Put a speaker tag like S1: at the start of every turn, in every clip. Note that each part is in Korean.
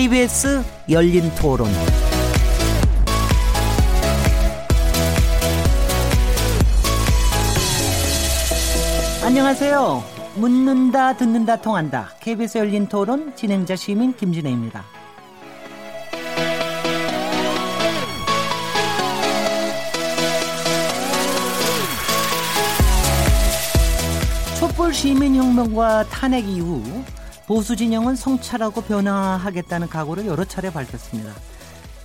S1: KBS 열린 토론. 안녕하세요. 묻는다, 듣는다, 통한다. KBS 열린 토론 진행자 시민 김진혜입니다. 촛불 시민혁명과 탄핵 이후 보수 진영은 성찰하고 변화하겠다는 각오를 여러 차례 밝혔습니다.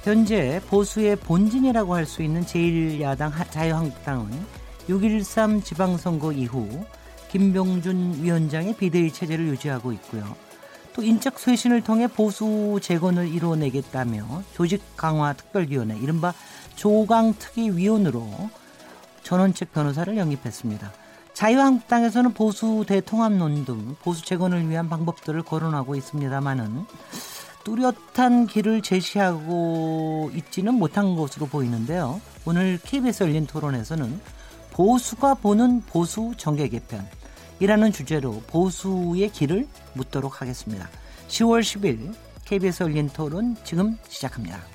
S1: 현재 보수의 본진이라고 할 수 있는 제1야당 자유한국당은 6.13 지방선거 이후 김병준 위원장의 비대위 체제를 유지하고 있고요. 또 인적 쇄신을 통해 보수 재건을 이뤄내겠다며 조직 강화 특별위원회 이른바 조강특위 위원으로 전원책 변호사를 영입했습니다. 자유한국당에서는 보수 대통합론 등 보수 재건을 위한 방법들을 거론하고 있습니다만은 뚜렷한 길을 제시하고 있지는 못한 것으로 보이는데요. 오늘 KBS 열린 토론에서는 보수가 보는 보수 정계 개편이라는 주제로 보수의 길을 묻도록 하겠습니다. 10월 10일 KBS 열린 토론 지금 시작합니다.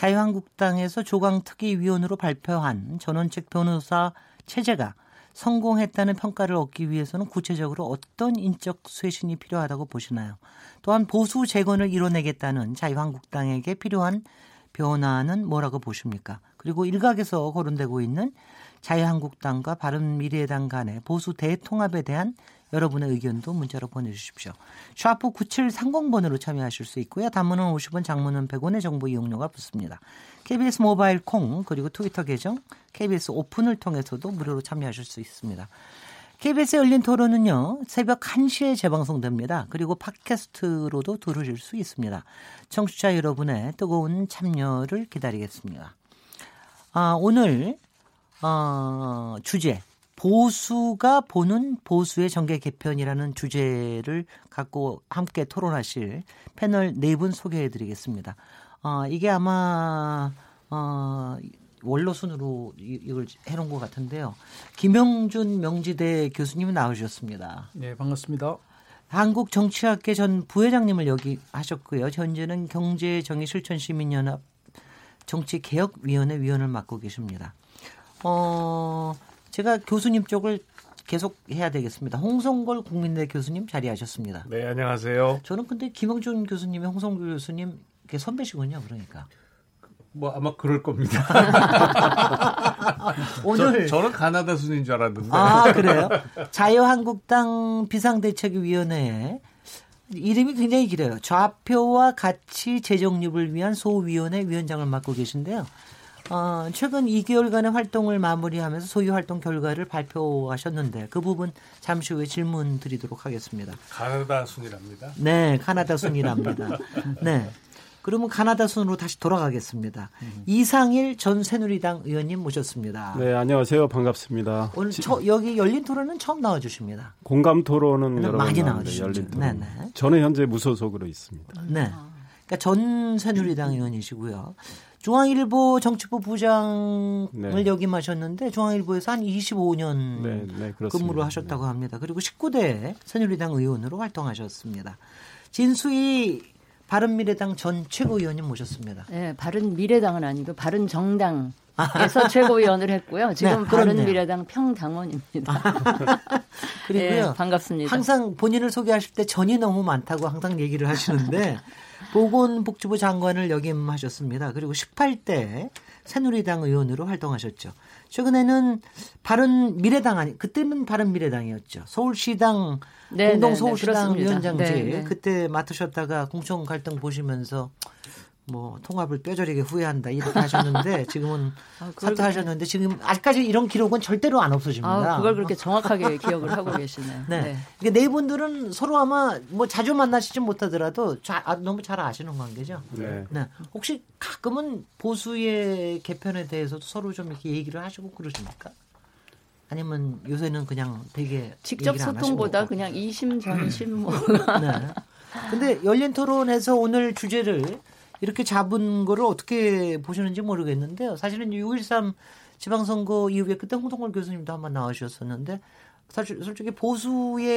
S1: 자유한국당에서 조강특위위원으로 발표한 전원책 변호사 체제가 성공했다는 평가를 얻기 위해서는 구체적으로 어떤 인적 쇄신이 필요하다고 보시나요? 또한 보수 재건을 이뤄내겠다는 자유한국당에게 필요한 변화는 뭐라고 보십니까? 그리고 일각에서 거론되고 있는 자유한국당과 바른미래당 간의 보수 대통합에 대한 여러분의 의견도 문자로 보내주십시오. 샤프 9730번으로 참여하실 수 있고요. 단문은 50원, 장문은 100원의 정보 이용료가 붙습니다. KBS 모바일 콩 그리고 트위터 계정 KBS 오픈을 통해서도 무료로 참여하실 수 있습니다. KBS 열린 토론은요, 새벽 1시에 재방송됩니다. 그리고 팟캐스트로도 들으실 수 있습니다. 청취자 여러분의 뜨거운 참여를 기다리겠습니다. 아, 오늘, 어, 주제, 보수가 보는 보수의 정계 개편이라는 주제를 갖고 함께 토론하실 패널 네 분 소개해 드리겠습니다. 어, 이게 아마, 어, 원로 순으로 이걸 해놓은 것 같은데요. 김영준 명지대 교수님이 나오셨습니다.
S2: 네, 반갑습니다.
S1: 한국 정치학회 전 부회장님을 여기 하셨고요. 현재는 경제정의실천시민연합 정치개혁위원회 위원을 맡고 계십니다. 어, 제가 교수님 쪽을 계속 해야 되겠습니다. 홍성걸 국민대 교수님 자리하셨습니다.
S3: 네, 안녕하세요.
S1: 저는 근데 김영준 교수님이 홍성걸 교수님 선배시군요, 그러니까.
S3: 뭐 아마 그럴 겁니다.
S1: 오늘
S3: 저, 는 가나다 순인 줄 알았는데.
S1: 아 그래요? 자유한국당 비상대책위원회 이름이 굉장히 길어요. 좌표와 가치 재정립을 위한 소위원회 위원장을 맡고 계신데요. 어, 최근 2개월간의 활동을 마무리하면서 소유 활동 결과를 발표하셨는데 그 부분 잠시 후에 질문 드리도록 하겠습니다.
S3: 가나다 순이랍니다.
S1: 네, 가나다 순이랍니다. 네. 그러면 가나다 순으로 다시 돌아가겠습니다. 음. 이상일 전 새누리당 의원님 모셨습니다.
S4: 네, 안녕하세요. 반갑습니다.
S1: 오늘 처, 여기 열린 토론은 처음 나와 주십니다.
S4: 공감 토론은 여러
S1: 많이 나와.
S4: 열린 토론. 네네. 저는 현재 무소속으로 있습니다.
S1: 네. 그러니까 전 새누리당 의원이시고요. 중앙일보 정치부 부장을 네. 역임하셨는데 중앙일보에서 한 25년 네, 네, 근무를 하셨다고 합니다. 그리고 19대 새누리당 의원으로 활동하셨습니다. 진수희 바른미래당 전 최고위원님 모셨습니다.
S5: 네, 바른미래당은 아니고 바른정당 에서 최고위원을 했고요. 지금 네, 바른미래당 평당원입니다.
S1: 그리고요. 네,
S5: 반갑습니다.
S1: 항상 본인을 소개하실 때 전이 너무 많다고 항상 얘기를 하시는데 보건복지부 장관을 역임하셨습니다. 그리고 18대 새누리당 의원으로 활동하셨죠. 최근에는 바른 미래당 아니 그때는 바른 미래당이었죠. 서울시당 네, 공동 네, 네, 서울시당 네, 위원장직 네, 그때 맡으셨다가 공천 갈등 보시면서 뭐 통합을 뼈저리게 후회한다 이렇게 하셨는데 지금은 아, 사퇴하셨는데 지금 아직까지 이런 기록은 절대로 안 없어집니다.
S5: 아, 그걸 그렇게 정확하게 기억을 하고 계시네요.
S1: 네. 네. 그러니까 네 분들은 서로 아마 뭐 자주 만나시지 못하더라도 자, 아, 너무 잘 아시는 관계죠. 네. 네. 혹시 가끔은 보수의 개편에 대해서도 서로 좀 이렇게 얘기를 하시고 그러십니까? 아니면 요새는 그냥 되게
S5: 직접 소통보다 그냥 이심 전심 뭐. 네.
S1: 근데 열린 토론에서 오늘 주제를 이렇게 잡은 거를 어떻게 보시는지 모르겠는데요. 사실은 6.13 지방선거 이후에 그때 홍동걸 교수님도 한번 나오셨었는데 사실 솔직히 보수의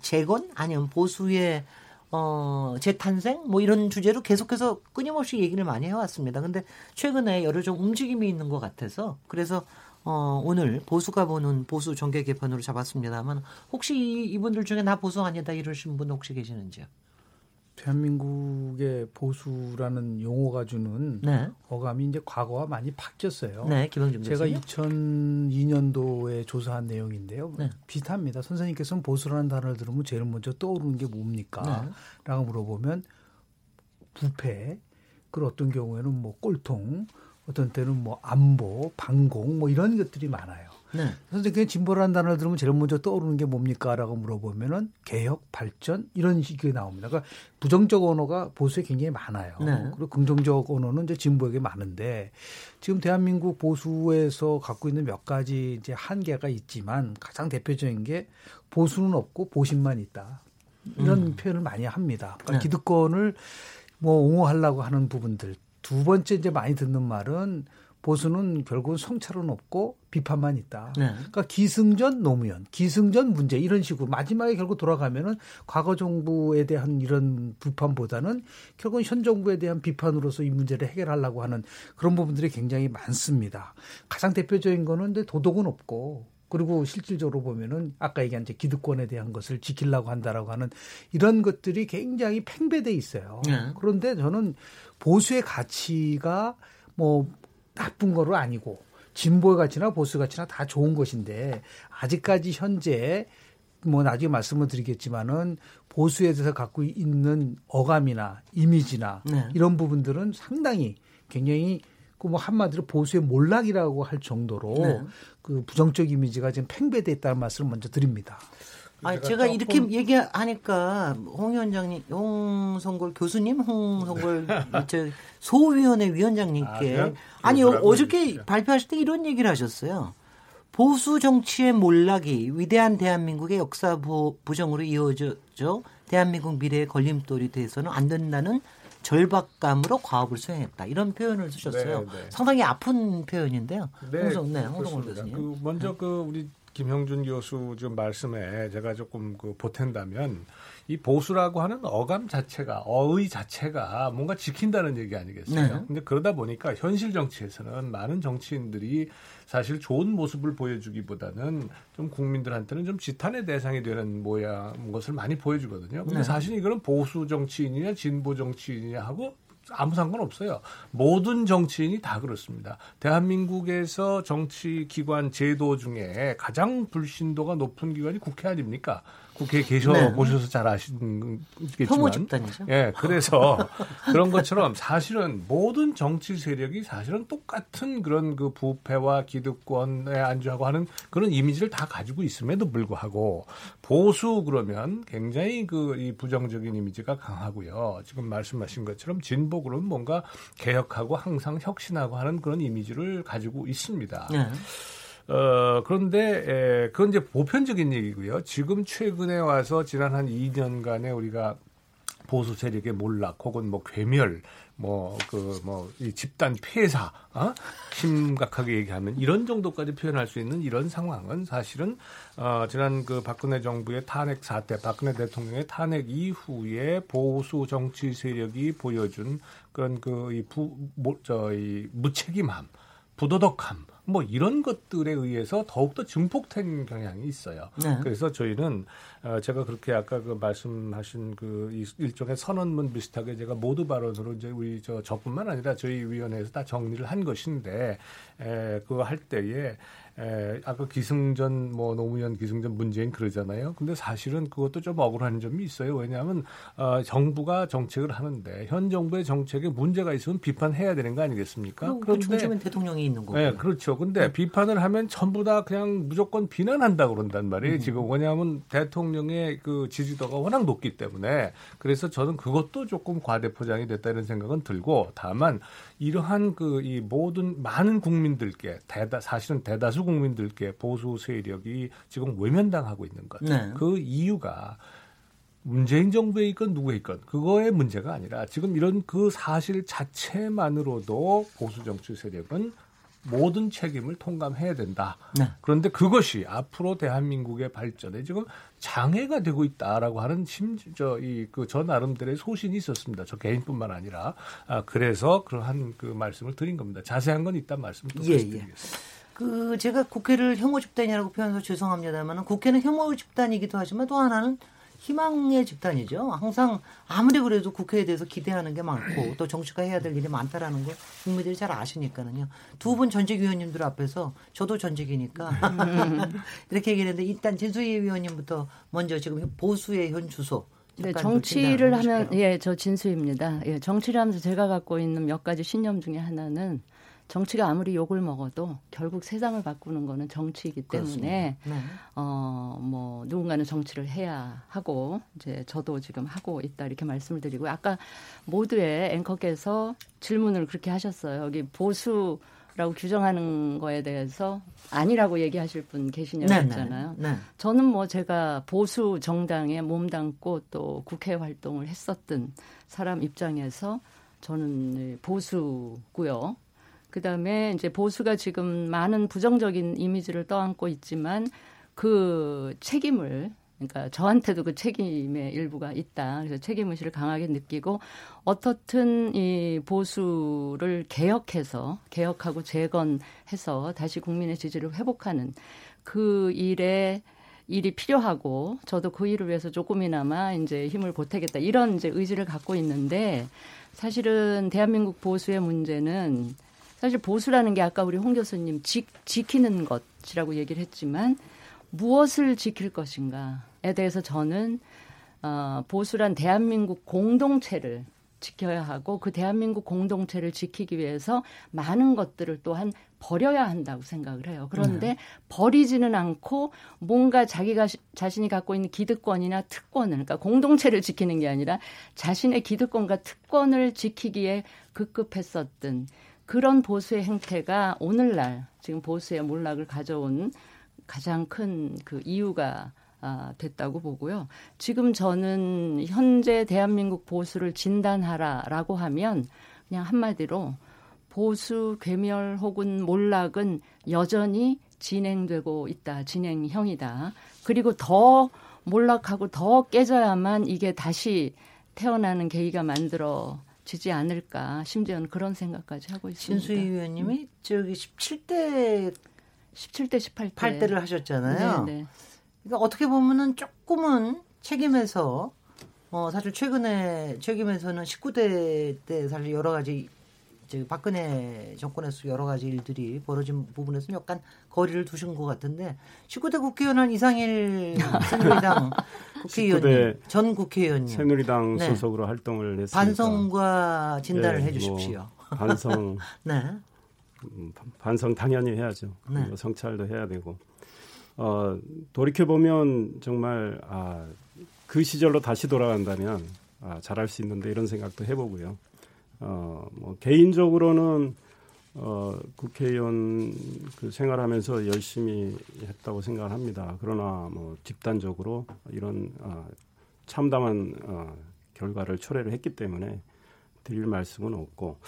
S1: 재건 아니면 보수의 어, 재탄생 뭐 이런 주제로 계속해서 끊임없이 얘기를 많이 해왔습니다. 근데 최근에 여러 좀 움직임이 있는 것 같아서 그래서 어, 오늘 보수가 보는 보수 정계 개편으로 잡았습니다만 혹시 이분들 중에 나 보수 아니다 이러신 분 혹시 계시는지요?
S2: 대한민국의 보수라는 용어가 주는 네. 어감이 이제 과거와 많이 바뀌었어요. 네, 김영준 제가 2002년도에 조사한 내용인데요. 네. 비슷합니다. 선생님께서는 보수라는 단어를 들으면 제일 먼저 떠오르는 게 뭡니까? 네. 라고 물어보면 부패, 그리고 어떤 경우에는 뭐 꼴통, 어떤 때는 뭐 안보, 방공 뭐 이런 것들이 많아요. 네. 그래서 그냥 진보라는 단어를 들으면 제일 먼저 떠오르는 게 뭡니까라고 물어보면은 개혁, 발전 이런 식이 나옵니다. 그러니까 부정적 언어가 보수에 굉장히 많아요. 네. 그리고 긍정적 언어는 이제 진보에게 많은데 지금 대한민국 보수에서 갖고 있는 몇 가지 이제 한계가 있지만 가장 대표적인 게 보수는 없고 보신만 있다. 이런 음. 표현을 많이 합니다. 그러니까 네. 기득권을 뭐 옹호하려고 하는 부분들. 두 번째 이제 많이 듣는 말은 보수는 결국은 성찰은 없고 비판만 있다. 네. 그러니까 기승전 노무현, 기승전 문제 이런 식으로 마지막에 결국 돌아가면은 과거 정부에 대한 이런 비판보다는 결국은 현 정부에 대한 비판으로서 이 문제를 해결하려고 하는 그런 부분들이 굉장히 많습니다. 가장 대표적인 거는 근데 도덕은 없고 그리고 실질적으로 보면은 아까 얘기한 이제 기득권에 대한 것을 지키려고 한다라고 하는 이런 것들이 굉장히 팽배돼 있어요. 네. 그런데 저는 보수의 가치가 뭐 나쁜 거로 아니고 진보의 가치나 보수 가치나 다 좋은 것인데 아직까지 현재 뭐 나중에 말씀을 드리겠지만은 보수에 대해서 갖고 있는 어감이나 이미지나 네. 이런 부분들은 상당히 굉장히 그뭐 한마디로 보수의 몰락이라고 할 정도로 네. 그 부정적 이미지가 지금 팽배돼 있다는 말씀을 먼저 드립니다.
S1: 아, 제가 이렇게 얘기하니까 홍 위원장님, 홍성골 교수님, 홍성골 저 소위원회 위원장님께 아, 니 어저께 발표하실 때 이런 얘기를 하셨어요. 보수 정치의 몰락이 위대한 대한민국의 역사 부, 부정으로 이어져 대한민국 미래의 걸림돌이 돼서는 안 된다는 절박감으로 과업을 수행했다 이런 표현을 쓰셨어요. 네, 네. 상당히 아픈 표현인데요. 네, 홍성, 네, 홍성골 교수님.
S3: 그 먼저
S1: 네.
S3: 그 우리 김형준 교수 좀 말씀에 제가 조금 그 보탠다면 이 보수라고 하는 어감 자체가 어의 자체가 뭔가 지킨다는 얘기 아니겠어요? 네. 근데 그러다 보니까 현실 정치에서는 많은 정치인들이 사실 좋은 모습을 보여주기보다는 좀 국민들한테는 좀 지탄의 대상이 되는 모양 것을 많이 보여주거든요. 근데 네. 사실 이거는 보수 정치인이냐 진보 정치인이냐 하고 아무 상관없어요. 모든 정치인이 다 그렇습니다. 대한민국에서 정치 기관 제도 중에 가장 불신도가 높은 기관이 국회 아닙니까? 국회에 계셔 네. 보셔서 잘 아시겠지만
S1: 집단이죠.
S3: 예, 그래서 그런 것처럼 사실은 모든 정치 세력이 사실은 똑같은 그런 그 부패와 기득권에 안주하고 하는 그런 이미지를 다 가지고 있음에도 불구하고 보수 그러면 굉장히 그 이 부정적인 이미지가 강하고요. 지금 말씀하신 것처럼 진보 그러면 뭔가 개혁하고 항상 혁신하고 하는 그런 이미지를 가지고 있습니다. 네. 어, 그런데, 에, 그건 이제 보편적인 얘기고요. 지금 최근에 와서 지난 한 2년간에 우리가 보수 세력의 몰락 혹은 뭐 괴멸 뭐 그 뭐 이 집단 폐사 어? 심각하게 얘기하면 이런 정도까지 표현할 수 있는 이런 상황은 사실은 어 지난 그 박근혜 정부의 탄핵 사태 박근혜 대통령의 탄핵 이후에 보수 정치 세력이 보여준 그런 그이부저이 무책임함 부도덕함 뭐 이런 것들에 의해서 더욱더 증폭된 경향이 있어요. 네. 그래서 저희는 어 제가 그렇게 아까 그 말씀하신 그 일종의 선언문 비슷하게 제가 모두 발언으로 이제 우리 저 저뿐만 아니라 저희 위원회에서 다 정리를 한 것인데 에 그거 할 때에 에, 아까 기승전 뭐 노무현 기승전 문재인 그러잖아요. 근데 사실은 그것도 좀 억울한 점이 있어요. 왜냐하면 어, 정부가 정책을 하는데 현 정부의 정책에 문제가 있으면 비판해야 되는 거 아니겠습니까?
S1: 그런데 중심은 대통령이 있는 거고.
S3: 네, 그렇죠. 근데 네. 비판을 하면 전부 다 그냥 무조건 비난한다 그런단 말이에요. 음. 지금 왜냐하면 대통령의 그 지지도가 워낙 높기 때문에 그래서 저는 그것도 조금 과대포장이 됐다 이런 생각은 들고 다만 이러한 그 이 모든 많은 국민들께 대다 사실은 대다수 국민들께 보수 세력이 지금 외면당하고 있는 것. 네. 그 이유가 문재인 정부에 있건 누구에 있건 그거의 문제가 아니라 지금 이런 그 사실 자체만으로도 보수 정치 세력은 모든 책임을 통감해야 된다. 네. 그런데 그것이 앞으로 대한민국의 발전에 지금 장애가 되고 있다라고 하는 심저 이그 저 나름대로의 소신이 있었습니다. 저 개인뿐만 아니라 아, 그래서 그러한 그 말씀을 드린 겁니다. 자세한 건 이따 말씀을 또 예, 드리겠습니다. 예.
S1: 그 제가 국회를 혐오 집단이라고 표현해서 죄송합니다만 국회는 혐오 집단이기도 하지만 또 하나는 희망의 집단이죠. 항상 아무리 그래도 국회에 대해서 기대하는 게 많고 또 정치가 해야 될 일이 많다라는 걸 국민들이 잘 아시니까는요. 두 분 전직 위원님들 앞에서 저도 전직이니까 이렇게 얘기했는데 일단 진수희 위원님부터 먼저 지금 보수의 현 주소
S5: 네, 정치를 하면 예, 저 진수입니다. 예, 정치를 하면서 제가 갖고 있는 몇 가지 신념 중에 하나는 정치가 아무리 욕을 먹어도 결국 세상을 바꾸는 거는 정치이기 때문에 네. 어뭐 누군가는 정치를 해야 하고 이제 저도 지금 하고 있다 이렇게 말씀을 드리고 아까 모두의 앵커께서 질문을 그렇게 하셨어요. 여기 보수 라고 규정하는 거에 대해서 아니라고 얘기하실 분 계시냐고 네, 네, 했잖아요. 네, 네. 저는 뭐 제가 보수 정당에 몸담고 또 국회 활동을 했었던 사람 입장에서 저는 보수고요. 그다음에 이제 보수가 지금 많은 부정적인 이미지를 떠안고 있지만 그 책임을 그러니까 저한테도 그 책임의 일부가 있다. 그래서 책임 의식을 강하게 느끼고 어떻든 이 보수를 개혁해서 개혁하고 재건해서 다시 국민의 지지를 회복하는 그 일에 일이 필요하고 저도 그 일을 위해서 조금이나마 이제 힘을 보태겠다 이런 이제 의지를 갖고 있는데 사실은 대한민국 보수의 문제는 사실 보수라는 게 아까 우리 홍 교수님 지, 지키는 것이라고 얘기를 했지만 무엇을 지킬 것인가에 대해서 저는 어, 보수란 대한민국 공동체를 지켜야 하고 그 대한민국 공동체를 지키기 위해서 많은 것들을 또한 버려야 한다고 생각을 해요. 그런데 네. 버리지는 않고 뭔가 자기가 자신이 갖고 있는 기득권이나 특권을 그러니까 공동체를 지키는 게 아니라 자신의 기득권과 특권을 지키기에 급급했었던 그런 보수의 행태가 오늘날 지금 보수의 몰락을 가져온 가장 큰 그 이유가 아, 됐다고 보고요. 지금 저는 현재 대한민국 보수를 진단하라라고 하면 그냥 한마디로 보수 괴멸 혹은 몰락은 여전히 진행되고 있다. 진행형이다. 그리고 더 몰락하고 더 깨져야만 이게 다시 태어나는 계기가 만들어 지지 않을까 심지어는 그런 생각까지 하고 있습니다.
S1: 신수희 의원님이 저기 17대
S5: 17대 18대
S1: 8대를 하셨잖아요. 네네. 그러니까 어떻게 보면은 조금은 책임에서 어 사실 최근에 책임에서는 19대 때 사실 여러 가지 저기 박근혜 정권에서 여러 가지 일들이 벌어진 부분에서 약간 거리를 두신 것 같은데 19대 국회의원 한 이상일 새누리당 국회의원님 전 국회의원님
S4: 새누리당 네. 소속으로 활동을 했습니다.
S1: 반성과 진단을 네, 해주십시오.
S4: 뭐 반성 네. 음, 반성 당연히 해야죠. 네. 뭐 성찰도 해야 되고 어, 돌이켜 보면 정말 아, 그 시절로 다시 돌아간다면 아, 잘할 수 있는데 이런 생각도 해보고요. 어, 뭐 개인적으로는 어, 국회의원 그 생활하면서 열심히 했다고 생각합니다. 그러나 뭐 집단적으로 이런 어, 참담한 어, 결과를 초래를 했기 때문에 드릴 말씀은 없고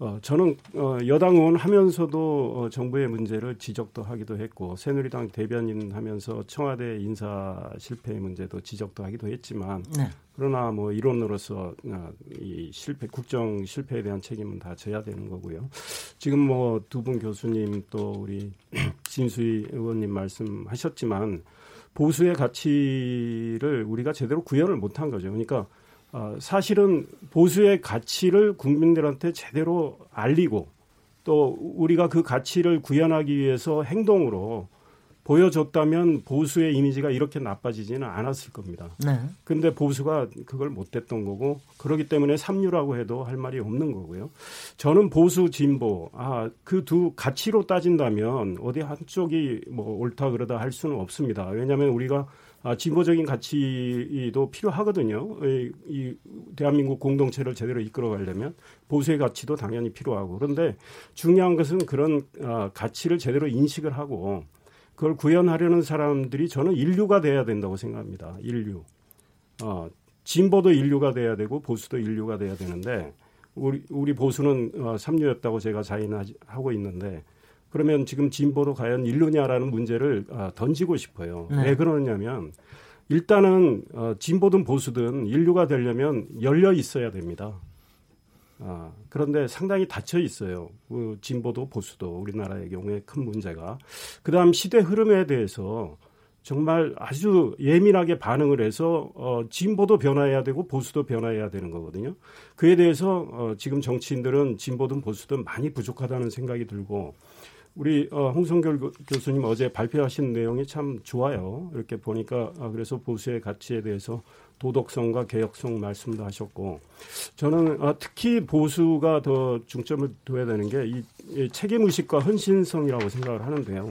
S4: 어, 저는 어, 여당 의원 하면서도 어, 정부의 문제를 지적도 하기도 했고 새누리당 대변인 하면서 청와대 인사 실패의 문제도 지적도 하기도 했지만 네. 그러나 뭐 이론으로서 어, 이 실패 국정 실패에 대한 책임은 다 져야 되는 거고요. 지금 뭐 두 분 교수님 또 우리 진수희 의원님 말씀하셨지만 보수의 가치를 우리가 제대로 구현을 못한 거죠. 그러니까 어, 사실은 보수의 가치를 국민들한테 제대로 알리고 또 우리가 그 가치를 구현하기 위해서 행동으로 보여줬다면 보수의 이미지가 이렇게 나빠지지는 않았을 겁니다. 네. 근데 보수가 그걸 못했던 거고 그러기 때문에 삼류라고 해도 할 말이 없는 거고요. 저는 보수 진보 아 그 두 가치로 따진다면 어디 한쪽이 뭐 옳다 그러다 할 수는 없습니다. 왜냐하면 우리가 아, 진보적인 가치도 필요하거든요. 이, 이 대한민국 공동체를 제대로 이끌어가려면 보수의 가치도 당연히 필요하고 그런데 중요한 것은 그런 아, 가치를 제대로 인식을 하고 그걸 구현하려는 사람들이 저는 인류가 돼야 된다고 생각합니다. 인류. 어, 진보도 인류가 돼야 되고 보수도 인류가 돼야 되는데 우리 우리 보수는 어, 삼류였다고 제가 자인하고 있는데 그러면 지금 진보로 과연 인류냐라는 문제를 어, 던지고 싶어요. 네. 왜 그러냐면 일단은 어, 진보든 보수든 인류가 되려면 열려 있어야 됩니다. 아, 그런데 상당히 닫혀 있어요. 그 진보도 보수도 우리나라의 경우에 큰 문제가. 그 다음 시대 흐름에 대해서 정말 아주 예민하게 반응을 해서 어, 진보도 변화해야 되고 보수도 변화해야 되는 거거든요. 그에 대해서 어, 지금 정치인들은 진보든 보수든 많이 부족하다는 생각이 들고 우리 어, 홍성결 교수님 어제 발표하신 내용이 참 좋아요. 이렇게 보니까 아, 그래서 보수의 가치에 대해서 도덕성과 개혁성 말씀도 하셨고 저는 아, 특히 보수가 더 중점을 둬야 되는 게 이 책임 의식과 헌신성이라고 생각을 하는데요.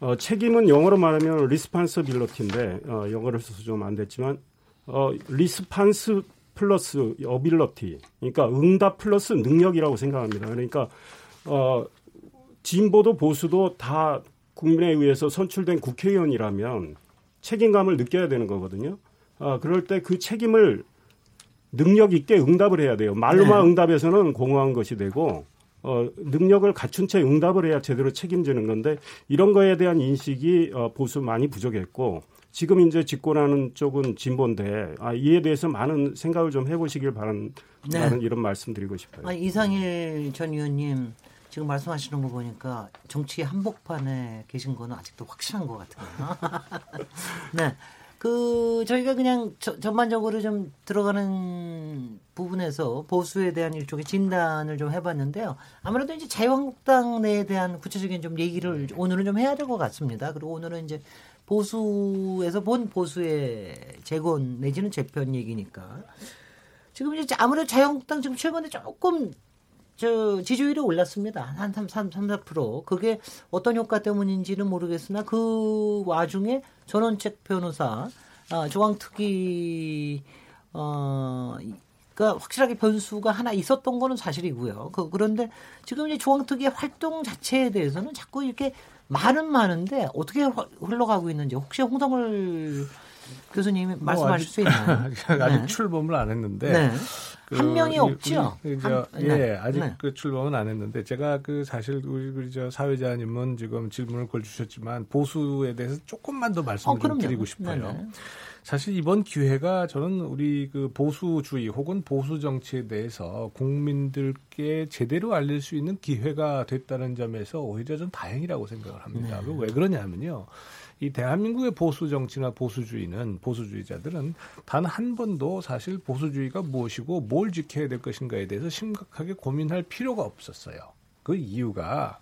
S4: 어, 책임은 영어로 말하면 responsibility인데 어, 영어를 써서 좀 안 됐지만 어, response 플러스 ability 그러니까 응답 플러스 능력이라고 생각합니다. 그러니까 어, 진보도 보수도 다 국민에 의해서 선출된 국회의원이라면 책임감을 느껴야 되는 거거든요. 아, 그럴 때 그 책임을 능력 있게 응답을 해야 돼요. 말로만 네. 응답해서는 공허한 것이 되고 어, 능력을 갖춘 채 응답을 해야 제대로 책임지는 건데 이런 거에 대한 인식이 어, 보수 많이 부족했고 지금 이제 집권하는 쪽은 진보인데 아, 이에 대해서 많은 생각을 좀 해보시길 바라는 네. 이런 말씀드리고 싶어요.
S1: 아, 이상일 전 의원님 지금 말씀하시는 거 보니까 정치 한복판에 계신 거는 아직도 확실한 것 같아요. 네. 그 저희가 그냥 저, 전반적으로 좀 들어가는 부분에서 보수에 대한 일종의 진단을 좀 해봤는데요. 아무래도 이제 자유한국당 내에 대한 구체적인 좀 얘기를 오늘은 좀 해야 될 것 같습니다. 그리고 오늘은 이제 보수에서 본 보수의 재건 내지는 재편 얘기니까 지금 이제 아무래도 자유한국당 지금 최근에 조금 저 지지율이 올랐습니다. 한 3, 3, 3, 4%. 그게 어떤 효과 때문인지는 모르겠으나 그 와중에 전원책 변호사 어, 조광특위 어 그러니까 확실하게 변수가 하나 있었던 거는 사실이고요. 그, 그런데 지금 이제 조광특위의 활동 자체에 대해서는 자꾸 이렇게 말은 많은데 어떻게 흘러가고 있는지 혹시 홍성을 교수님이 뭐 말씀하실 수 있나요?
S3: 아직 네. 출범을 안 했는데 네.
S1: 그, 한 명이 없죠.
S3: 그, 저, 한, 예, 네. 아직 네. 그 출범은 안 했는데 제가 그 사실 우리, 우리 저 사회자님은 지금 질문을 걸 주셨지만 보수에 대해서 조금만 더 말씀을 어, 드리고 싶어요. 네네. 사실 이번 기회가 저는 우리 그 보수주의 혹은 보수 정치에 대해서 국민들께 제대로 알릴 수 있는 기회가 됐다는 점에서 오히려 좀 다행이라고 생각을 합니다. 네. 왜 그러냐면요. 이 대한민국의 보수 정치나 보수주의는 보수주의자들은 단 한 번도 사실 보수주의가 무엇이고 뭘 지켜야 될 것인가에 대해서 심각하게 고민할 필요가 없었어요. 그 이유가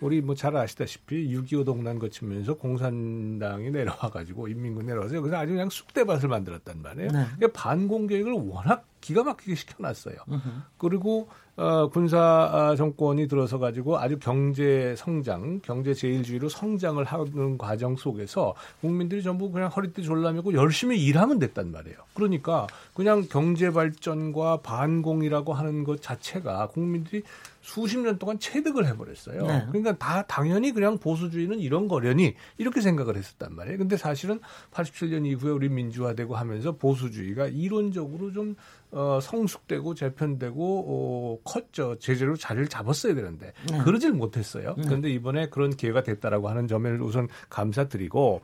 S3: 우리 뭐 잘 아시다시피 6.25 동란 거치면서 공산당이 내려와 가지고 인민군 내려와서 여기서 아주 그냥 쑥대밭을 만들었단 말이에요. 네. 그러니까 반공 계획을 워낙 기가 막히게 시켜놨어요. 으흠. 그리고 어, 군사 아, 정권이 들어서 가지고 아주 경제 성장, 경제 제일주의로 성장을 하는 과정 속에서 국민들이 전부 그냥 허리띠 졸라매고 열심히 일하면 됐단 말이에요. 그러니까 그냥 경제 발전과 반공이라고 하는 것 자체가 국민들이 수십 년 동안 체득을 해버렸어요. 네. 그러니까 다 당연히 그냥 보수주의는 이런 거려니 이렇게 생각을 했었단 말이에요. 근데 사실은 87년 이후에 우리 민주화되고 하면서 보수주의가 이론적으로 좀 어, 성숙되고 재편되고 어, 컸죠. 제대로 자리를 잡았어야 되는데 네. 그러질 못했어요. 네. 그런데 이번에 그런 기회가 됐다라고 하는 점을 우선 감사드리고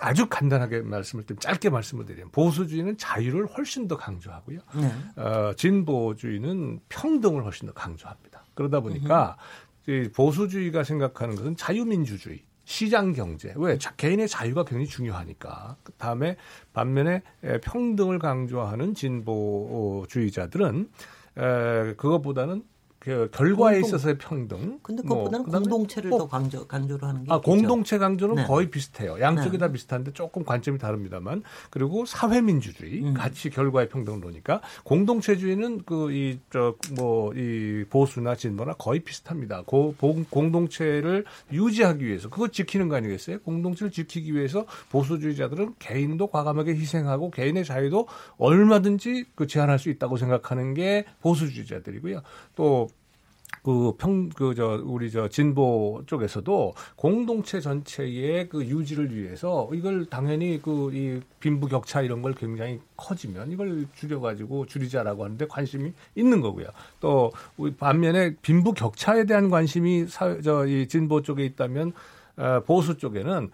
S3: 아주 간단하게 말씀을 좀 짧게 말씀을 드리면 보수주의는 자유를 훨씬 더 강조하고요. 네. 어, 진보주의는 평등을 훨씬 더 강조합니다. 그러다 보니까 음. 보수주의가 생각하는 것은 자유민주주의. 시장 경제. 왜? 자, 개인의 자유가 굉장히 중요하니까. 그 다음에 반면에 평등을 강조하는 진보주의자들은 에, 그것보다는 그 결과에 공동, 있어서의 평등.
S1: 근데 그것보다는 뭐, 공동체를 뭐, 더 강조 강조를 하는 게.
S3: 아 있겠죠. 공동체 강조는 네. 거의 비슷해요. 양쪽이 네. 다 비슷한데 조금 관점이 다릅니다만 그리고 사회민주주의 음. 가치 결과의 평등론이니까 공동체주의는 그 이 저 뭐 이 보수나 진보나 거의 비슷합니다. 고, 공동체를 유지하기 위해서 그거 지키는 거 아니겠어요? 공동체를 지키기 위해서 보수주의자들은 개인도 과감하게 희생하고 개인의 자유도 얼마든지 그 제한할 수 있다고 생각하는 게 보수주의자들이고요. 또 그 평, 그, 저, 우리 저 진보 쪽에서도 공동체 전체의 그 유지를 위해서 이걸 당연히 그 이 빈부 격차 이런 걸 굉장히 커지면 이걸 줄여가지고 줄이자라고 하는데 관심이 있는 거고요. 또 우리 반면에 빈부 격차에 대한 관심이 사, 저, 이 진보 쪽에 있다면 어, 보수 쪽에는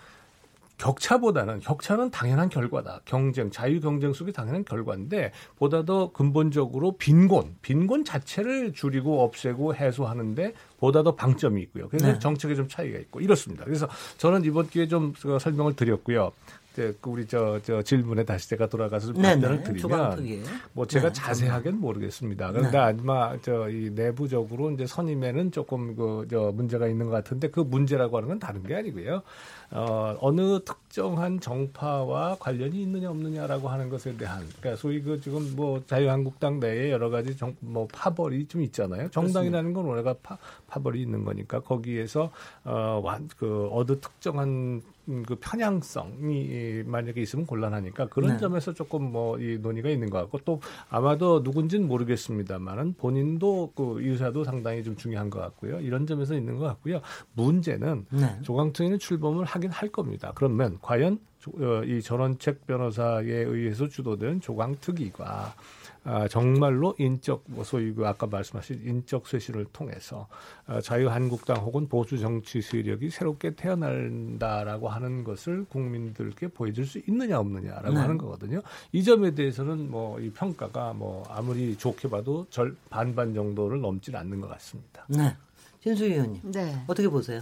S3: 격차보다는 격차는 당연한 결과다. 경쟁, 자유 경쟁 속에 당연한 결과인데 보다 더 근본적으로 빈곤, 빈곤 자체를 줄이고 없애고 해소하는데 보다 더 방점이 있고요. 그래서 네. 정책에 좀 차이가 있고 이렇습니다. 그래서 저는 이번 기회에 좀 설명을 드렸고요. 이제 그 우리 저, 저 질문에 다시 제가 돌아가서 좀 답변을 드리면 뭐 제가 네. 자세하게는 모르겠습니다. 그런데 네. 아마 저이 내부적으로 이제 선임에는 조금 그저 문제가 있는 것 같은데 그 문제라고 하는 건 다른 게 아니고요. 어, 어느 특정한 정파와 관련이 있느냐 없느냐라고 하는 것에 대한 그러니까 소위 그 지금 뭐 자유한국당 내에 여러 가지 정, 뭐 파벌이 좀 있잖아요. 정당이라는 건 원래가 파, 파벌이 있는 거니까 거기에서 어, 완, 그 어느 특정한 그 편향성이 만약에 있으면 곤란하니까 그런 네. 점에서 조금 뭐 이 논의가 있는 것 같고 또 아마도 누군지는 모르겠습니다만은 본인도 그 의사도 상당히 좀 중요한 것 같고요. 이런 점에서 있는 것 같고요. 문제는 네. 조광통이는 출범을 하긴 할 겁니다. 그러면 과연 어, 이 전원책 변호사에 의해서 주도된 조광특위가 아, 정말로 인적 뭐 소위 그 아까 말씀하신 인적 쇄신을 통해서 아, 자유한국당 혹은 보수 정치 세력이 새롭게 태어난다라고 하는 것을 국민들께 보여줄 수 있느냐 없느냐라고 네. 하는 거거든요. 이 점에 대해서는 뭐 이 평가가 뭐 아무리 좋게 봐도 절 반반 정도를 넘질 않는 것 같습니다.
S1: 네. 진수 의원님. 네. 어떻게 보세요?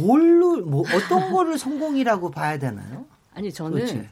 S1: 뭘로 뭐 어떤 거를 성공이라고 봐야 되나요?
S5: 아니 저는 그렇지.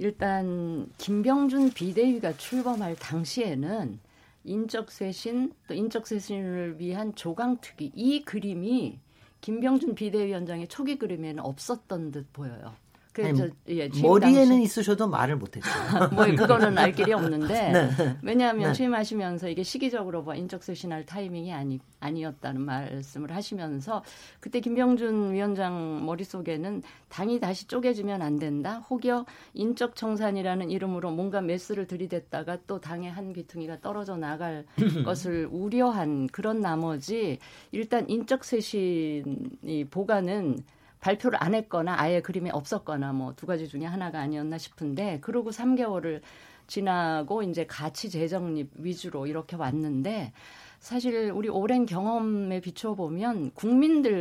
S5: 일단 김병준 비대위가 출범할 당시에는 인적 쇄신 또 인적 쇄신을 위한 조강특위 이 그림이 김병준 비대위원장의 초기 그림에는 없었던 듯 보여요.
S1: 그래서 예, 머리에는 당시... 있으셔도 말을 못했어요.
S5: 뭐 그거는 알 길이 없는데 네. 왜냐하면 네. 취임하시면서 이게 시기적으로 뭐 인적 쇄신할 타이밍이 아니 아니었다는 말씀을 하시면서 그때 김병준 위원장 머릿속에는 당이 다시 쪼개지면 안 된다. 혹여 인적 청산이라는 이름으로 뭔가 메스를 들이댔다가 또 당의 한 귀퉁이가 떨어져 나갈 것을 우려한 그런 나머지 일단 인적 쇄신이 보관은 발표를 안 했거나 아예 그림이 없었거나 뭐 두 가지 중에 하나가 아니었나 싶은데 그러고 3개월을 지나고 이제 가치 재정립 위주로 이렇게 왔는데 사실 우리 오랜 경험에 비춰보면 국민들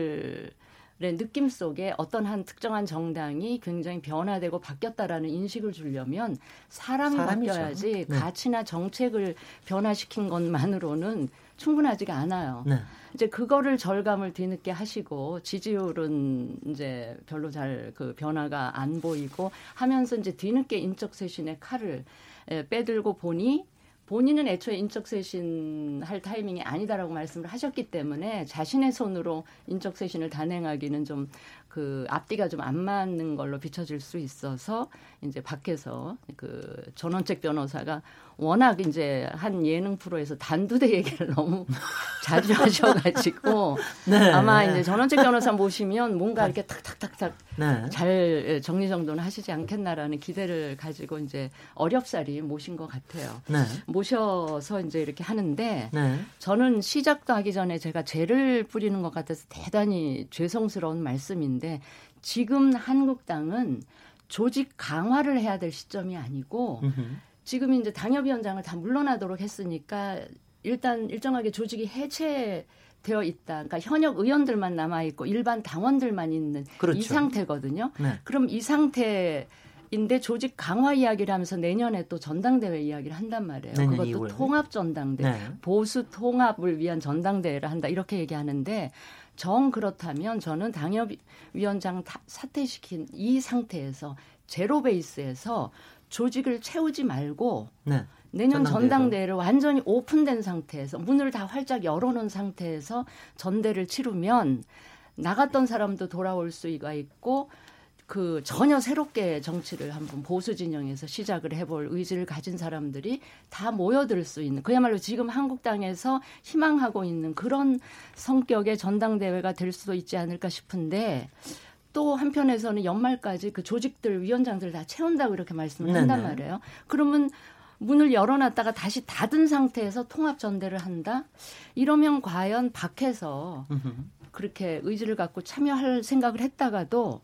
S5: 의 느낌 속에 어떤 한 특정한 정당이 굉장히 변화되고 바뀌었다라는 인식을 주려면 사람이 사람이죠. 바뀌어야지 네. 가치나 정책을 변화시킨 것만으로는 충분하지가 않아요. 네. 이제 그거를 절감을 뒤늦게 하시고 지지율은 이제 별로 잘 그 변화가 안 보이고 하면서 이제 뒤늦게 인적 쇄신의 칼을 빼들고 보니 본인은 애초에 인적 쇄신 할 타이밍이 아니다라고 말씀을 하셨기 때문에 자신의 손으로 인적 쇄신을 단행하기는 좀 그 앞뒤가 좀 안 맞는 걸로 비춰질 수 있어서 이제 밖에서 그 전원책 변호사가 워낙 이제 한 예능 프로에서 단두대 얘기를 너무 자주 하셔가지고 네. 아마 이제 전원책 변호사 모시면 뭔가 이렇게 탁탁탁탁 네. 잘 정리정돈을 하시지 않겠나라는 기대를 가지고 이제 어렵사리 모신 것 같아요. 네. 모셔서 이제 이렇게 하는데 네. 저는 시작도 하기 전에 제가 죄를 뿌리는 것 같아서 대단히 죄송스러운 말씀인데 지금 한국당은 조직 강화를 해야 될 시점이 아니고 지금 이제 당협위원장을 다 물러나도록 했으니까 일단 일정하게 조직이 해체 되어 있다. 그러니까 현역 의원들만 남아 있고 일반 당원들만 있는 그렇죠. 이 상태거든요. 네. 그럼 이 상태 인데 조직 강화 이야기를 하면서 내년에 또 전당대회 이야기를 한단 말이에요. 그것도 2월. 통합 전당대, 네. 보수 통합을 위한 전당대회를 한다 이렇게 얘기하는데 정 그렇다면 저는 당협위원장 사퇴시킨 이 상태에서 제로 베이스에서 조직을 채우지 말고 네. 내년 전당대회를 완전히 오픈된 상태에서 문을 다 활짝 열어놓은 상태에서 전대를 치르면 나갔던 사람도 돌아올 수가 있고 그 전혀 새롭게 정치를 한번 보수 진영에서 시작을 해볼 의지를 가진 사람들이 다 모여들 수 있는 그야말로 지금 한국당에서 희망하고 있는 그런 성격의 전당대회가 될 수도 있지 않을까 싶은데 또 한편에서는 연말까지 그 조직들 위원장들 다 채운다고 이렇게 말씀을 네네. 한단 말이에요. 그러면 문을 열어놨다가 다시 닫은 상태에서 통합 전대를 한다? 이러면 과연 밖에서 그렇게 의지를 갖고 참여할 생각을 했다가도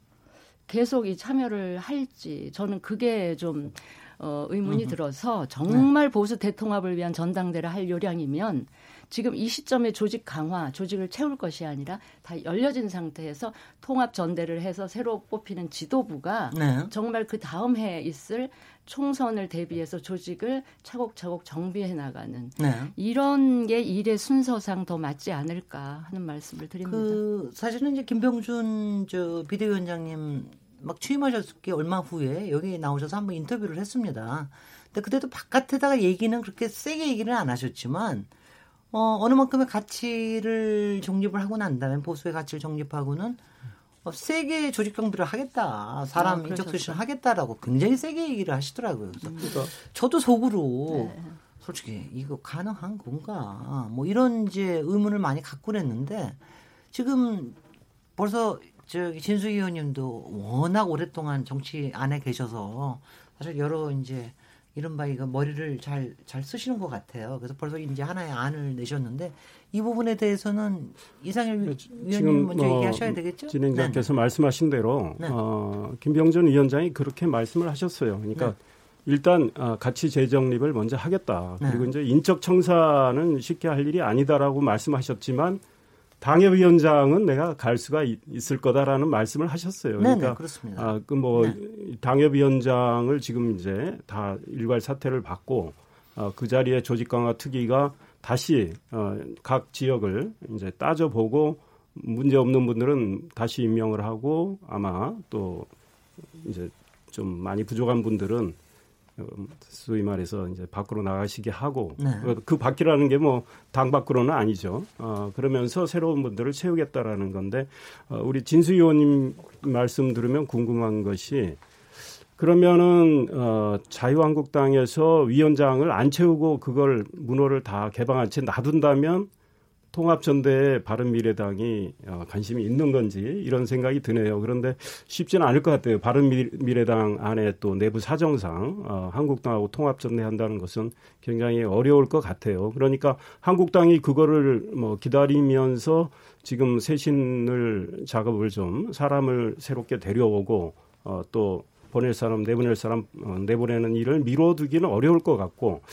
S5: 계속 이 참여를 할지 저는 그게 좀 어, 의문이 들어서 정말 네. 보수 대통합을 위한 전당대를 할 요량이면 지금 이 시점에 조직 강화, 조직을 채울 것이 아니라 다 열려진 상태에서 통합 전대를 해서 새로 뽑히는 지도부가 네. 정말 그 다음 해에 있을 총선을 대비해서 조직을 차곡차곡 정비해 나가는 네. 이런 게 일의 순서상 더 맞지 않을까 하는 말씀을 드립니다.
S1: 그 사실은 이제 김병준 저 비대위원장님 막 취임하셨기 얼마 후에 여기 나오셔서 한번 인터뷰를 했습니다. 근데 그때도 바깥에다가 얘기는 그렇게 세게 얘기를 안 하셨지만 어, 어느 만큼의 가치를 정립을 하고 난 다음에 보수의 가치를 정립하고는 어, 세게 조직 경비를 하겠다. 사람 아, 인적 쇄신을 하겠다라고 굉장히 세게 얘기를 하시더라고요. 그래서 음. 저도 속으로 네. 솔직히 이거 가능한 건가? 뭐 이런 이제 의문을 많이 갖고 그랬는데 지금 벌써 저기 진수 의원님도 워낙 오랫동안 정치 안에 계셔서 사실 여러 이제 이른바 이거 머리를 잘, 잘 쓰시는 것 같아요. 그래서 벌써 이제 하나의 안을 내셨는데 이 부분에 대해서는 이상일 네, 위원님 먼저 뭐 얘기하셔야 되겠죠?
S4: 진행자께서 네. 말씀하신 대로 네. 어, 김병준 위원장이 그렇게 말씀을 하셨어요. 그러니까 네. 일단 어, 가치 재정립을 먼저 하겠다. 네. 그리고 이제 인적 청사는 쉽게 할 일이 아니다라고 말씀하셨지만 당협위원장은 내가 갈 수가 있, 을 거다라는 말씀을 하셨어요.
S1: 그러니까 네네, 그렇습니다.
S4: 아, 그뭐 네. 당협위원장을 지금 이제 다 일괄 사퇴를 받고 어, 그 자리에 조직 강화 특위가 다시 어, 각 지역을 이제 따져보고 문제 없는 분들은 다시 임명을 하고 아마 또 이제 좀 많이 부족한 분들은 소위 말해서 이제 밖으로 나가시게 하고 네. 그 밖이라는 게 뭐 당 밖으로는 아니죠. 어, 그러면서 새로운 분들을 채우겠다라는 건데 어, 우리 진수 의원님 말씀 들으면 궁금한 것이 그러면은 어, 자유한국당에서 위원장을 안 채우고 그걸 문호를 다 개방한 채 놔둔다면 통합전대에 바른미래당이 어, 관심이 있는 건지 이런 생각이 드네요. 그런데 쉽지는 않을 것 같아요. 바른미래당 안에 또 내부 사정상 어, 한국당하고 통합전대 한다는 것은 굉장히 어려울 것 같아요. 그러니까 한국당이 그거를 뭐 기다리면서 지금 쇄신을 작업을 좀 사람을 새롭게 데려오고 어, 또 보낼 사람 내보낼 사람 어, 내보내는 일을 미뤄두기는 어려울 것 같고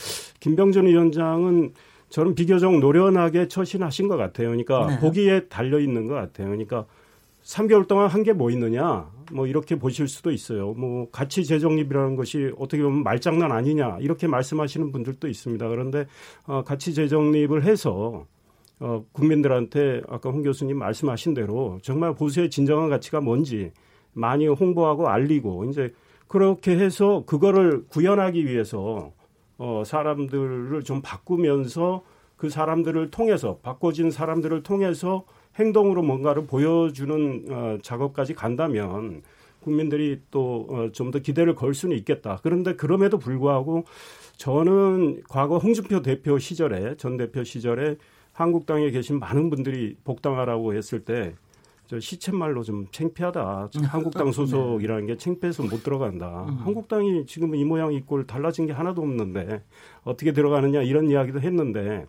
S4: 김병준 위원장은 저는 비교적 노련하게 처신하신 것 같아요. 그러니까 네. 보기에 달려 있는 것 같아요. 그러니까 3개월 동안 한 게 뭐 있느냐, 뭐 이렇게 보실 수도 있어요. 뭐 가치 재정립이라는 것이 어떻게 보면 말장난 아니냐 이렇게 말씀하시는 분들도 있습니다. 그런데 어, 가치 재정립을 해서 어, 국민들한테 아까 홍 교수님 말씀하신 대로 정말 보수의 진정한 가치가 뭔지 많이 홍보하고 알리고 이제 그렇게 해서 그거를 구현하기 위해서 어, 사람들을 좀 바꾸면서 그 사람들을 통해서 바꿔진 사람들을 통해서 행동으로 뭔가를 보여주는 어, 작업까지 간다면 국민들이 또 좀더 어, 기대를 걸 수는 있겠다. 그런데 그럼에도 불구하고 저는 과거 홍준표 대표 시절에 전 대표 시절에 한국당에 계신 많은 분들이 복당하라고 했을 때 저 시쳇말로 좀 창피하다. 한국당 네. 소속이라는 게 창피해서 못 들어간다. 음. 한국당이 지금 이 모양 이꼴 달라진 게 하나도 없는데 어떻게 들어가느냐 이런 이야기도 했는데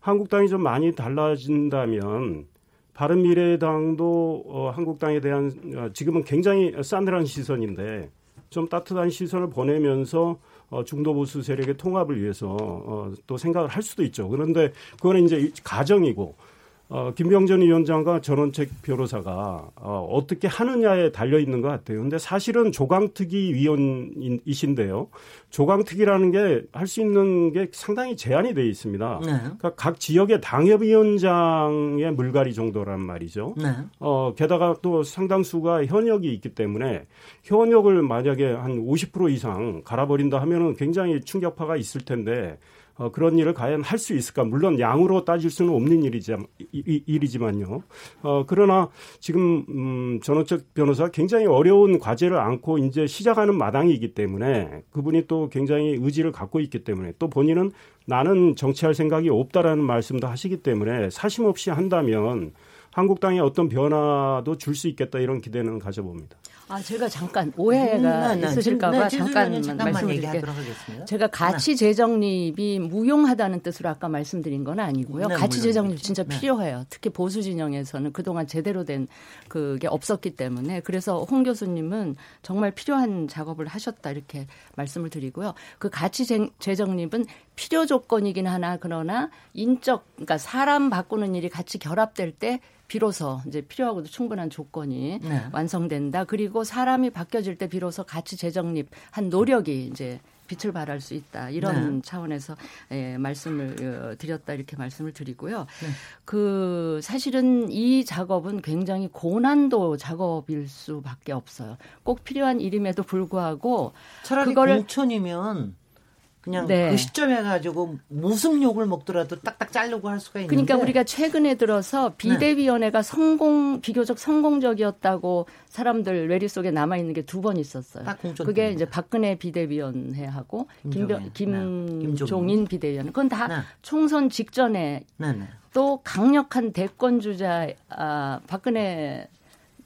S4: 한국당이 좀 많이 달라진다면 바른미래당도 어, 한국당에 대한 어, 지금은 굉장히 싸늘한 시선인데 좀 따뜻한 시선을 보내면서 어, 중도 보수 세력의 통합을 위해서 어, 또 생각을 할 수도 있죠. 그런데 그거는 이제 가정이고 어, 김병전 위원장과 전원책 변호사가 어, 어떻게 하느냐에 달려 있는 것 같아요. 근데 사실은 조강특위 위원이신데요. 조강특위라는 게 할 수 있는 게 상당히 제한이 돼 있습니다. 네. 그러니까 각 지역의 당협위원장의 물갈이 정도란 말이죠. 네. 어, 게다가 또 상당수가 현역이 있기 때문에 현역을 만약에 한 50% 이상 갈아버린다 하면은 굉장히 충격파가 있을 텐데 어, 그런 일을 과연 할 수 있을까? 물론 양으로 따질 수는 없는 일이지, 일이지만요. 어, 그러나 지금, 음, 전원책 변호사 굉장히 어려운 과제를 안고 이제 시작하는 마당이기 때문에 그분이 또 굉장히 의지를 갖고 있기 때문에 또 본인은 나는 정치할 생각이 없다라는 말씀도 하시기 때문에 사심 없이 한다면 한국당에 어떤 변화도 줄 수 있겠다 이런 기대는 가져봅니다.
S5: 아, 제가 잠깐 오해가 음, 네, 있으실까봐 네, 잠깐 말씀드릴게요. 제가 가치 네. 재정립이 무용하다는 뜻으로 아까 말씀드린 건 아니고요. 네, 가치 재정립 진짜 네. 필요해요. 특히 보수 진영에서는 그동안 제대로 된 그게 없었기 때문에 그래서 홍 교수님은 정말 필요한 작업을 하셨다 이렇게 말씀을 드리고요. 그 가치 재정립은 필요 조건이긴 하나 그러나 인적 그러니까 사람 바꾸는 일이 같이 결합될 때 비로소 이제 필요하고도 충분한 조건이 네. 완성된다. 그리고 사람이 바뀌어질 때 비로소 가치 재정립한 노력이 이제 빛을 발할 수 있다 이런 네. 차원에서 예, 말씀을 어, 드렸다 이렇게 말씀을 드리고요. 네. 그 사실은 이 작업은 굉장히 고난도 작업일 수밖에 없어요. 꼭 필요한 일임에도 불구하고
S1: 차라리 그거를 공천이면 그냥 네. 그 시점에 가지고 무슨 욕을 먹더라도 딱딱 자르고 할 수가 있는데
S5: 그러니까 우리가 최근에 들어서 비대위원회가 네. 성공 비교적 성공적이었다고 사람들 뇌리 속에 남아 있는 게 두 번 있었어요. 그게 이제 박근혜 비대위원회하고 김병, 김, 김종인 비대위원 그건 다 네. 총선 직전에 네, 네. 또 강력한 대권 주자 아, 박근혜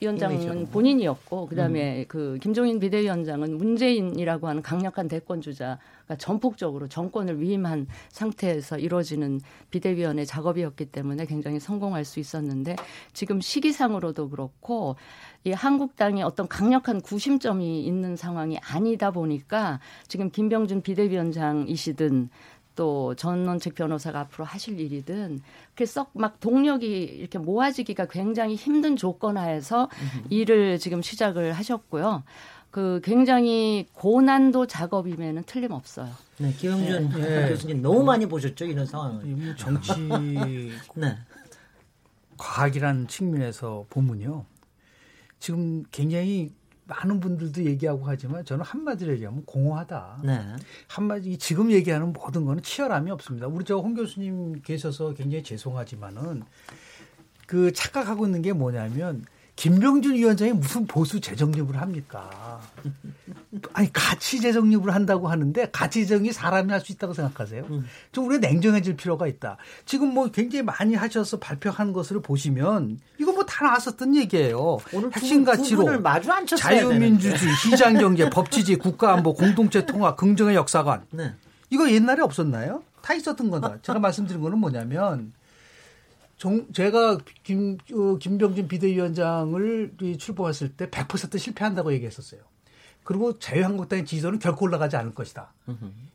S5: 위원장은 본인이었고 그다음에 음. 그 김종인 비대위원장은 문재인이라고 하는 강력한 대권 주자가 전폭적으로 정권을 위임한 상태에서 이루어지는 비대위원회 작업이었기 때문에 굉장히 성공할 수 있었는데 지금 시기상으로도 그렇고 이 한국당이 어떤 강력한 구심점이 있는 상황이 아니다 보니까 지금 김병준 비대위원장이시든 또 전원책 변호사가 앞으로 하실 일이든 그썩 막 동력이 이렇게 모아지기가 굉장히 힘든 조건 하에서 음. 일을 지금 시작을 하셨고요. 그 굉장히 고난도 작업임에는 틀림없어요.
S1: 네, 기영준 네. 네. 교수님 너무 많이 보셨죠 이런 상황을.
S2: 뭐 정치 네. 과학이라는 측면에서 보면요. 지금 굉장히 많은 분들도 얘기하고 하지만 저는 한마디로 얘기하면 공허하다. 네. 한마디 지금 얘기하는 모든 거는 치열함이 없습니다. 우리 저 홍 교수님 계셔서 굉장히 죄송하지만은 그 착각하고 있는 게 뭐냐면 김병준 위원장이 무슨 보수 재정립을 합니까? 아니 가치 재정립을 한다고 하는데 가치 재정이 사람이 할 수 있다고 생각하세요? 음. 좀 우리가 냉정해질 필요가 있다. 지금 뭐 굉장히 많이 하셔서 발표한 것을 보시면 이거 뭐 다 나왔었던 얘기예요. 핵심 가치로 자유민주주의, 시장경제, 법치지, 국가안보, 공동체 통합, 긍정의 역사관. 네. 이거 옛날에 없었나요? 다 있었던 거다. 제가 말씀드린 거는 뭐냐면 정, 제가 김, 어, 김병준 비대위원장을 출범했을 때 100% 실패한다고 얘기했었어요. 그리고 자유한국당의 지지도는 결코 올라가지 않을 것이다.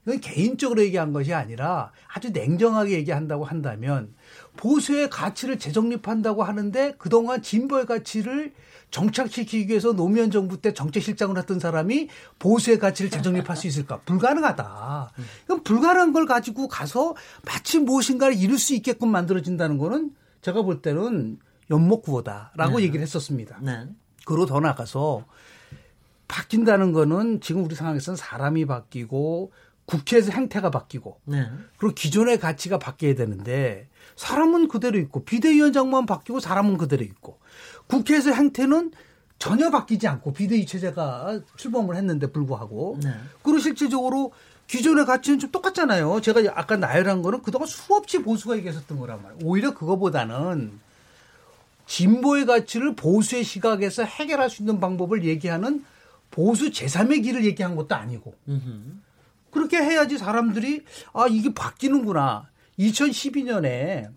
S2: 이건 개인적으로 얘기한 것이 아니라 아주 냉정하게 얘기한다고 한다면 보수의 가치를 재정립한다고 하는데 그동안 진보의 가치를 정착시키기 위해서 노무현 정부 때 정책실장을 했던 사람이 보수의 가치를 재정립할 수 있을까? 불가능하다. 이건 불가능한 걸 가지고 가서 마치 무엇인가를 이룰 수 있게끔 만들어진다는 거는 제가 볼 때는 연목구호다라고 네. 얘기를 했었습니다. 네. 그리고 더 나가서 바뀐다는 거는 지금 우리 상황에서는 사람이 바뀌고 국회에서 행태가 바뀌고 네. 그리고 기존의 가치가 바뀌어야 되는데 사람은 그대로 있고 비대위원장만 바뀌고 사람은 그대로 있고 국회에서 행태는 전혀 바뀌지 않고 비대위 체제가 출범을 했는데 불구하고 네. 그리고 실질적으로 기존의 가치는 좀 똑같잖아요. 제가 아까 나열한 거는 그동안 수없이 보수가 얘기했었던 거란 말이에요. 오히려 그거보다는 진보의 가치를 보수의 시각에서 해결할 수 있는 방법을 얘기하는 보수 제3의 길을 얘기한 것도 아니고. 그렇게 해야지 사람들이 아, 이게 바뀌는구나. 2012년에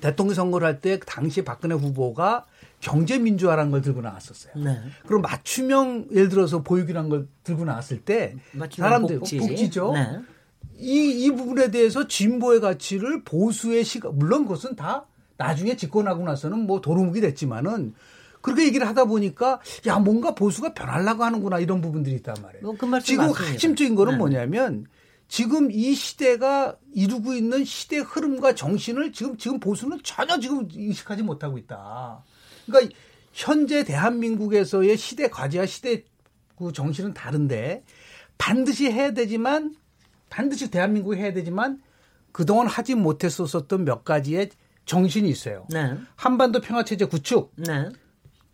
S2: 대통령 선거를 할 때 당시 박근혜 후보가 경제 민주화라는 걸 들고 나왔었어요. 네. 그럼 맞춤형 예를 들어서 보육이라는 걸 들고 나왔을 때 사람들 복지. 복지 죠. 네. 이, 이 부분에 대해서 진보의 가치를 보수의 시각 물론 그것은 다 나중에 집권하고 나서는 뭐 도루묵이 됐지만은 그렇게 얘기를 하다 보니까 야 뭔가 보수가 변하려고 하는구나 이런 부분들이 있단 말이에요. 뭐 그 지금 맞습니다. 핵심적인 거는 네. 뭐냐면 지금 이 시대가 이루고 있는 시대 흐름과 정신을 지금 지금 보수는 전혀 지금 인식하지 못하고 있다. 그러니까 현재 대한민국에서의 시대 과제와 시대 그 정신은 다른데 반드시 해야 되지만 반드시 대한민국이 해야 되지만 그동안 하지 못했었던 몇 가지의 정신이 있어요. 네. 한반도 평화 체제 구축, 네.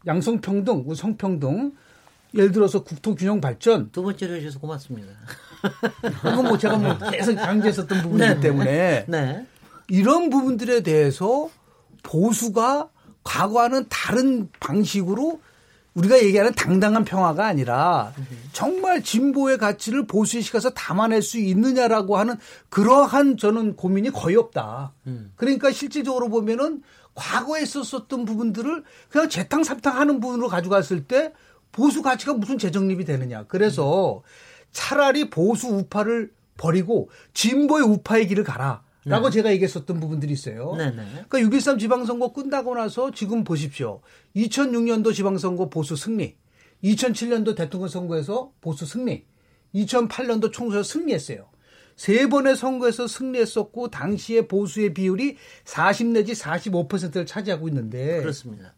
S2: 양성평등, 성평등, 예를 들어서 국토균형 발전.
S1: 두 번째로 해주셔서 고맙습니다.
S2: 그건 뭐 제가 뭐 계속 강조했었던 부분이기 네. 때문에 네. 이런 부분들에 대해서 보수가 과거와는 다른 방식으로 우리가 얘기하는 당당한 평화가 아니라 정말 진보의 가치를 보수의 시각에서 담아낼 수 있느냐라고 하는 그러한 저는 고민이 거의 없다. 음. 그러니까 실질적으로 보면은 과거에 있었었던 부분들을 그냥 재탕삼탕 하는 부분으로 가져갔을 때 보수 가치가 무슨 재정립이 되느냐. 그래서 차라리 보수 우파를 버리고 진보의 우파의 길을 가라. 라고 네. 제가 얘기했었던 부분들이 있어요. 네, 네. 그러니까 6.13 지방선거 끝나고 나서 지금 보십시오. 2006년도 지방선거 보수 승리, 2007년도 대통령 선거에서 보수 승리, 2008년도 총선에서 승리했어요. 세 번의 선거에서 승리했었고 당시에 보수의 비율이 40 내지 45%를 차지하고 있는데
S1: 그렇습니다.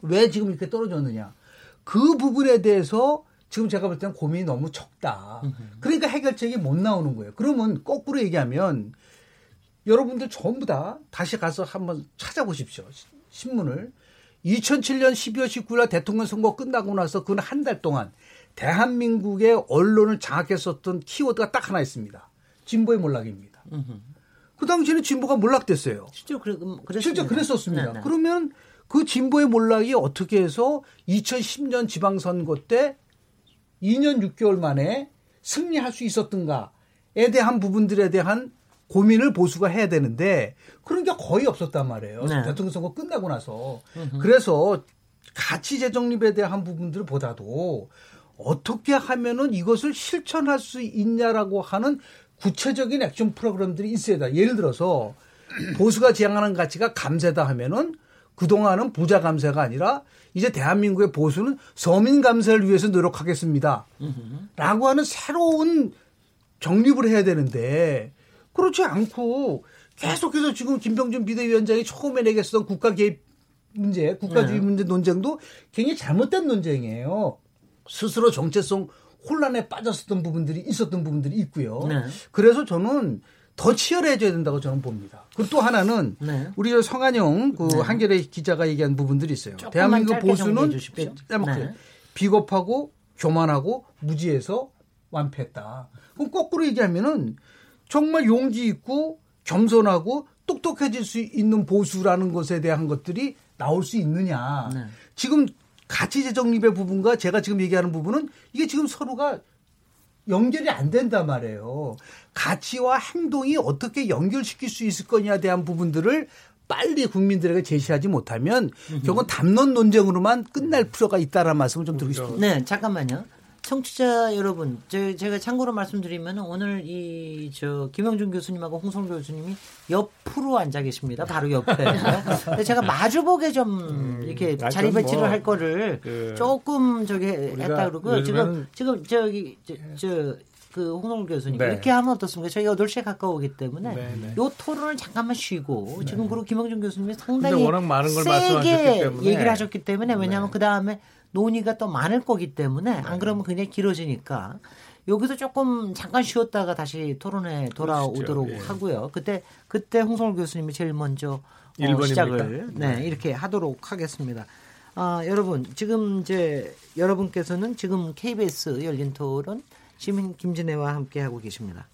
S2: 왜 지금 이렇게 떨어졌느냐? 그 부분에 대해서 지금 제가 볼 때는 고민이 너무 적다. 그러니까 해결책이 못 나오는 거예요. 그러면 거꾸로 얘기하면 여러분들 전부 다 다시 가서 한번 찾아보십시오. 신문을. 2007년 12월 19일 대통령 선거 끝나고 나서 그 한 달 동안 대한민국의 언론을 장악했었던 키워드가 딱 하나 있습니다. 진보의 몰락입니다. 그 당시에는 진보가 몰락됐어요.
S1: 실제 그래, 음,
S2: 실제 그랬었습니다. 네네. 네. 그러면 그 진보의 몰락이 어떻게 해서 2010년 지방선거 때 2년 6개월 만에 승리할 수 있었던가에 대한 부분들에 대한 고민을 보수가 해야 되는데 그런 게 거의 없었단 말이에요. 네. 대통령 선거 끝나고 나서. 으흠. 그래서 가치 재정립에 대한 부분들보다도 어떻게 하면은 이것을 실천할 수 있냐라고 하는 구체적인 액션 프로그램들이 있어야 돼. 예를 들어서 보수가 지향하는 가치가 감세다 하면은 그동안은 부자 감세가 아니라 이제 대한민국의 보수는 서민 감세를 위해서 노력하겠습니다. 라고 하는 새로운 정립을 해야 되는데 그렇지 않고 계속해서 지금 김병준 비대위원장이 처음에 내겠었던 국가 개입 문제, 국가주의 네. 문제 논쟁도 굉장히 잘못된 논쟁이에요. 스스로 정체성 혼란에 빠졌었던 부분들이 있었던 부분들이 있고요. 네. 그래서 저는 더 치열해져야 된다고 저는 봅니다. 그리고 또 하나는 네. 우리 성한영 그 네. 한겨레 기자가 얘기한 부분들이 있어요. 대한민국 보수는 네. 비겁하고 교만하고 무지해서 완패했다. 그럼 거꾸로 얘기하면은 정말 용기 있고 겸손하고 똑똑해질 수 있는 보수라는 것에 대한 것들이 나올 수 있느냐. 네. 지금 가치 재정립의 부분과 제가 지금 얘기하는 부분은 이게 지금 서로가 연결이 안 된단 말이에요. 가치와 행동이 어떻게 연결시킬 수 있을 거냐에 대한 부분들을 빨리 국민들에게 제시하지 못하면 결국은 담론 논쟁으로만 끝날 필요가 있다라는 말씀을 좀 드리고 싶습니다.
S1: 네, 잠깐만요. 청취자 여러분, 저, 제가 참고로 말씀드리면 오늘 이 저 김영준 교수님하고 홍성 교수님이 옆으로 앉아 계십니다. 바로 옆에. 근데 제가 마주보게 좀 음, 이렇게 자리 배치를 뭐, 할 거를 그, 조금 저기 했다 그러고 지금 지금 저기 저, 저 그 홍성 교수님 네. 이렇게 하면 어떻습니까? 저희 8시에 가까우기 때문에 네, 네. 요 토론을 잠깐만 쉬고 네. 지금 그리고 김영준 교수님이 상당히 워낙 많은 걸 세게 얘기를 하셨기 때문에 왜냐하면 네. 그 다음에 논의가 또 많을 거기 때문에 안 그러면 굉장히 길어지니까 여기서 조금 잠깐 쉬었다가 다시 토론에 돌아오도록 예. 하고요. 그때 그때 홍성울 교수님이 제일 먼저 어, 시작을 네, 네, 이렇게 하도록 하겠습니다. 아, 여러분 지금 이제 여러분께서는 지금 KBS 열린 토론 시민 김진애와 함께 하고 계십니다.